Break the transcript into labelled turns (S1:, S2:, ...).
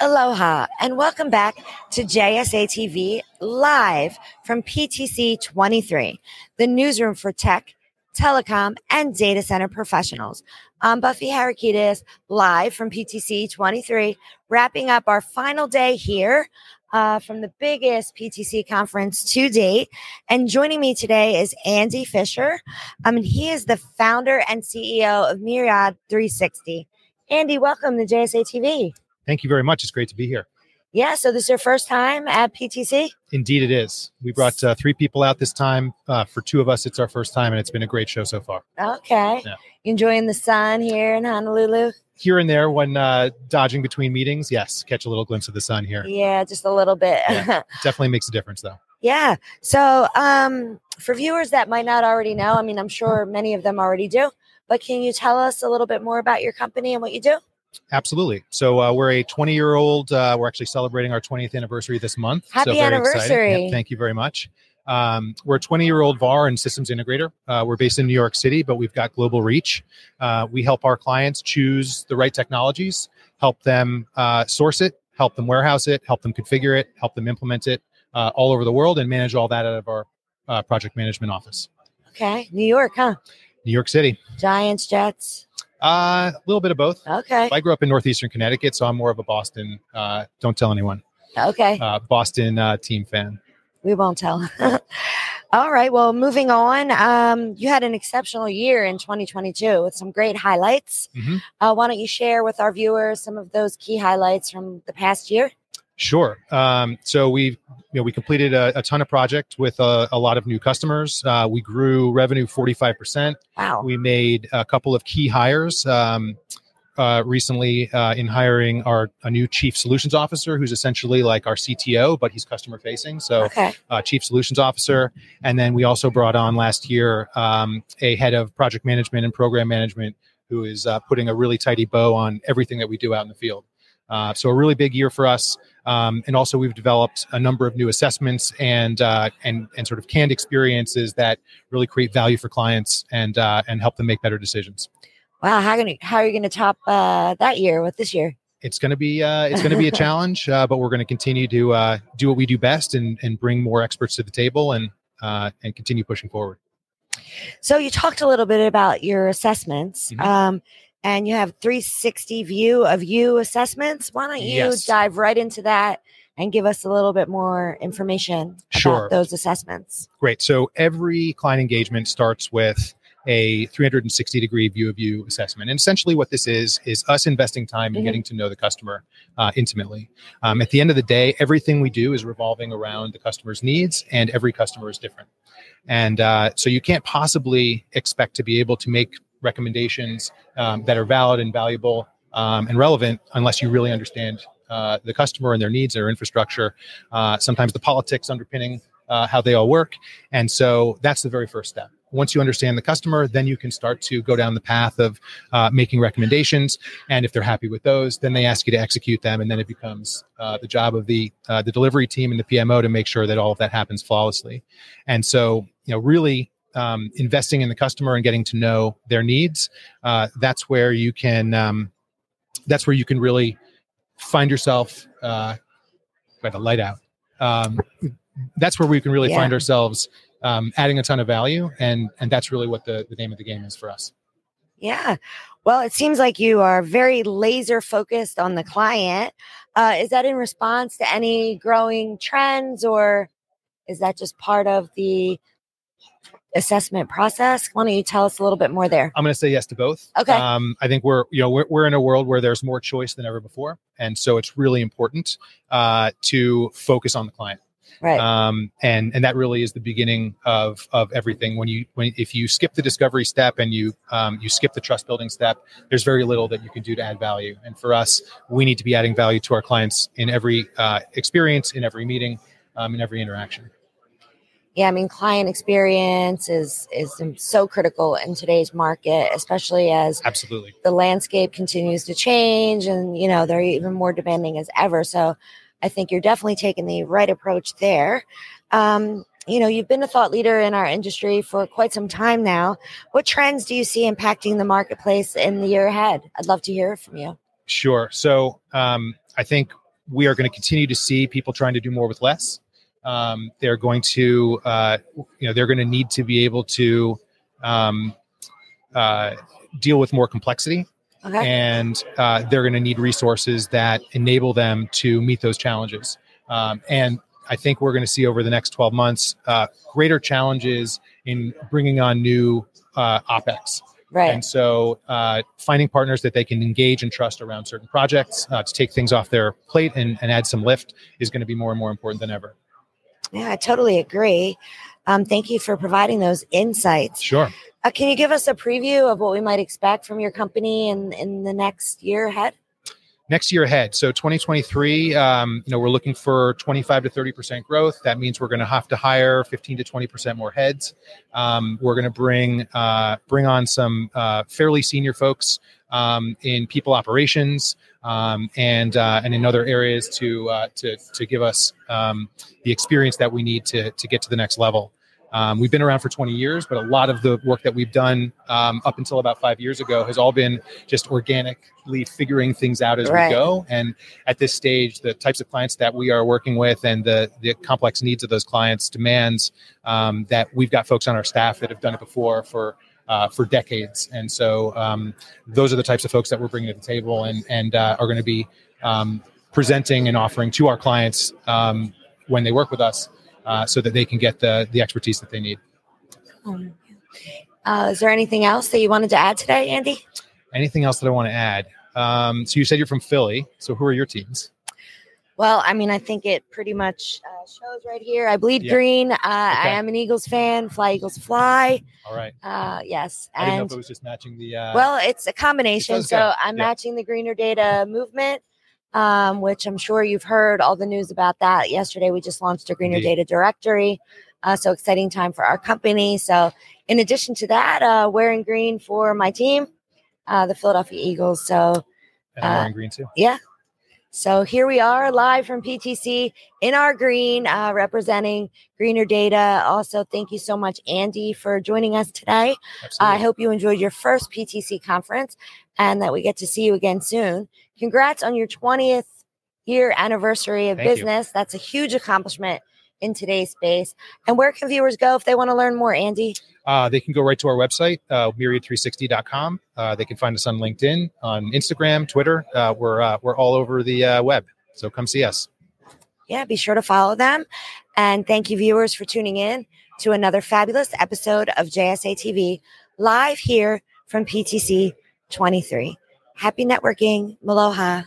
S1: Aloha and welcome back to JSA TV live from PTC 23, the newsroom for tech, telecom, and data center professionals. I'm Buffy Harakidas, live from PTC 23, wrapping up our final day here uh, from the biggest PTC conference to date. And joining me today is Andy Fisher. I mean, he is the founder and CEO of Myriad 360. Andy, welcome to JSA TV.
S2: Thank you very much. It's great to be here.
S1: Yeah, so this is your first time at PTC?
S2: Indeed, it is. We brought uh, three people out this time. Uh, for two of us, it's our first time, and it's been a great show so far.
S1: Okay. Yeah. Enjoying the sun here in Honolulu?
S2: Here and there, when uh, dodging between meetings, yes, catch a little glimpse of the sun here.
S1: Yeah, just a little bit.
S2: yeah, definitely makes a difference, though.
S1: Yeah. So, um, for viewers that might not already know, I mean, I'm sure many of them already do, but can you tell us a little bit more about your company and what you do?
S2: Absolutely. So uh, we're a 20 year old. Uh, we're actually celebrating our 20th anniversary this month.
S1: Happy
S2: so
S1: anniversary!
S2: Yep, thank you very much. Um, we're a 20 year old VAR and systems integrator. Uh, we're based in New York City, but we've got global reach. Uh, we help our clients choose the right technologies, help them uh, source it, help them warehouse it, help them configure it, help them implement it uh, all over the world, and manage all that out of our project management office.
S1: Okay, New York, huh?
S2: New York City.
S1: Giants, Jets.
S2: Uh, a little bit of both.
S1: Okay.
S2: I grew up in northeastern Connecticut, so I'm more of a Boston. Uh, don't tell anyone.
S1: Okay.
S2: Uh, Boston uh, team fan.
S1: We won't tell. All right. Well, moving on. Um, you had an exceptional year in 2022 with some great highlights. Mm-hmm. Uh, why don't you share with our viewers some of those key highlights from the past year?
S2: Sure. Um, so we, you know, we completed a, a ton of projects with a, a, lot of new customers. Uh, we grew revenue forty five percent.
S1: Wow.
S2: We made a couple of key hires um, uh, recently uh, in hiring our a new chief solutions officer, who's essentially like our CTO, but he's customer facing. So,
S1: okay.
S2: Uh, chief solutions officer, and then we also brought on last year um, a head of project management and program management, who is uh, putting a really tidy bow on everything that we do out in the field. Uh, so a really big year for us. Um, and also, we've developed a number of new assessments and uh, and and sort of canned experiences that really create value for clients and uh, and help them make better decisions.
S1: Wow, how gonna how are you going to top uh, that year with this year?
S2: It's going to be uh, it's going to be a challenge, uh, but we're going to continue to uh, do what we do best and and bring more experts to the table and and continue pushing forward.
S1: So you talked a little bit about your assessments. Mm-hmm. Um, and you have 360 view of you assessments. Why don't you yes. dive right into that and give us a little bit more information
S2: sure.
S1: about those assessments?
S2: Great. So every client engagement starts with a 360 degree view of you assessment. And essentially, what this is is us investing time in mm-hmm. getting to know the customer uh, intimately. Um, at the end of the day, everything we do is revolving around the customer's needs, and every customer is different. And uh, so you can't possibly expect to be able to make recommendations um, that are valid and valuable um, and relevant unless you really understand uh, the customer and their needs, their infrastructure, uh, sometimes the politics underpinning uh, how they all work. And so that's the very first step. Once you understand the customer, then you can start to go down the path of uh, making recommendations. And if they're happy with those, then they ask you to execute them. And then it becomes uh, the job of the uh, the delivery team and the PMO to make sure that all of that happens flawlessly. And so, you know, really um, investing in the customer and getting to know their needs, uh, that's where you can um, that's where you can really find yourself. Uh, by the light out, um, that's where we can really yeah. find ourselves um, adding a ton of value, and and that's really what the the name of the game is for us.
S1: Yeah. Well, it seems like you are very laser focused on the client. Uh, is that in response to any growing trends, or is that just part of the assessment process. Why don't you tell us a little bit more there?
S2: I'm going to say yes to both.
S1: Okay.
S2: Um, I think we're you know we're, we're in a world where there's more choice than ever before, and so it's really important uh, to focus on the client.
S1: Right.
S2: Um, and and that really is the beginning of of everything. When you when if you skip the discovery step and you um, you skip the trust building step, there's very little that you can do to add value. And for us, we need to be adding value to our clients in every uh, experience, in every meeting, um, in every interaction
S1: yeah, I mean, client experience is is so critical in today's market, especially as
S2: absolutely
S1: the landscape continues to change, and you know they're even more demanding as ever. So, I think you're definitely taking the right approach there. Um, you know, you've been a thought leader in our industry for quite some time now. What trends do you see impacting the marketplace in the year ahead? I'd love to hear from you.
S2: Sure. So, um, I think we are going to continue to see people trying to do more with less. Um, they're going to, uh, you know, they're going to need to be able to um, uh, deal with more complexity,
S1: Okay.
S2: and uh, they're going to need resources that enable them to meet those challenges. Um, and I think we're going to see over the next 12 months uh, greater challenges in bringing on new uh, OPEX.
S1: right.
S2: And so, uh, finding partners that they can engage and trust around certain projects uh, to take things off their plate and, and add some lift is going to be more and more important than ever.
S1: Yeah, I totally agree. Um, thank you for providing those insights.
S2: Sure.
S1: Uh, can you give us a preview of what we might expect from your company in, in the next year ahead?
S2: Next year ahead, so 2023, um, you know, we're looking for 25 to 30 percent growth. That means we're going to have to hire 15 to 20 percent more heads. Um, we're going to bring uh, bring on some uh, fairly senior folks um, in people operations um, and uh, and in other areas to uh, to to give us um, the experience that we need to to get to the next level. Um, we've been around for 20 years, but a lot of the work that we've done um, up until about five years ago has all been just organically figuring things out as
S1: Right.
S2: we go. And at this stage, the types of clients that we are working with and the the complex needs of those clients demands um, that we've got folks on our staff that have done it before for uh, for decades. And so um, those are the types of folks that we're bringing to the table and and uh, are going to be um, presenting and offering to our clients um, when they work with us, uh, so that they can get the the expertise that they need.
S1: Um, uh, is there anything else that you wanted to add today, Andy?
S2: Anything else that I want to add? Um, so you said you're from Philly. So who are your teams?
S1: Well, I mean, I think it pretty much uh, shows right here. I bleed
S2: Yeah.
S1: green. Uh, I am an Eagles fan. Fly Eagles fly.
S2: All right.
S1: Uh, yes,
S2: I didn't know if it was just matching the. Uh,
S1: well, it's a combination.
S2: does
S1: So. I'm
S2: Yeah.
S1: matching the greener data movement, um, which I'm sure you've heard all the news about that. Yesterday, we just launched a greener
S2: Indeed.
S1: data directory. Uh, so exciting time for our company. So in addition to that, uh, wearing green for my team, uh, the Philadelphia Eagles. So
S2: and I'm
S1: uh,
S2: wearing green too.
S1: yeah. So here we are live from PTC in our green, uh, representing Greener Data. Also, thank you so much, Andy, for joining us today.
S2: Absolutely.
S1: I hope you enjoyed your first PTC conference and that we get to see you again soon. Congrats on your 20th year anniversary of
S2: Thank you.
S1: business. That's a huge accomplishment in today's space. And where can viewers go if they want to learn more, Andy?
S2: Uh, they can go right to our website, uh, myriad360.com. Uh, they can find us on LinkedIn, on Instagram, Twitter. Uh, we're uh, we're all over the uh, web. So come see us.
S1: yeah, be sure to follow them. And thank you, viewers, for tuning in to another fabulous episode of JSA TV live here from PTC 23. Happy networking. Maloha.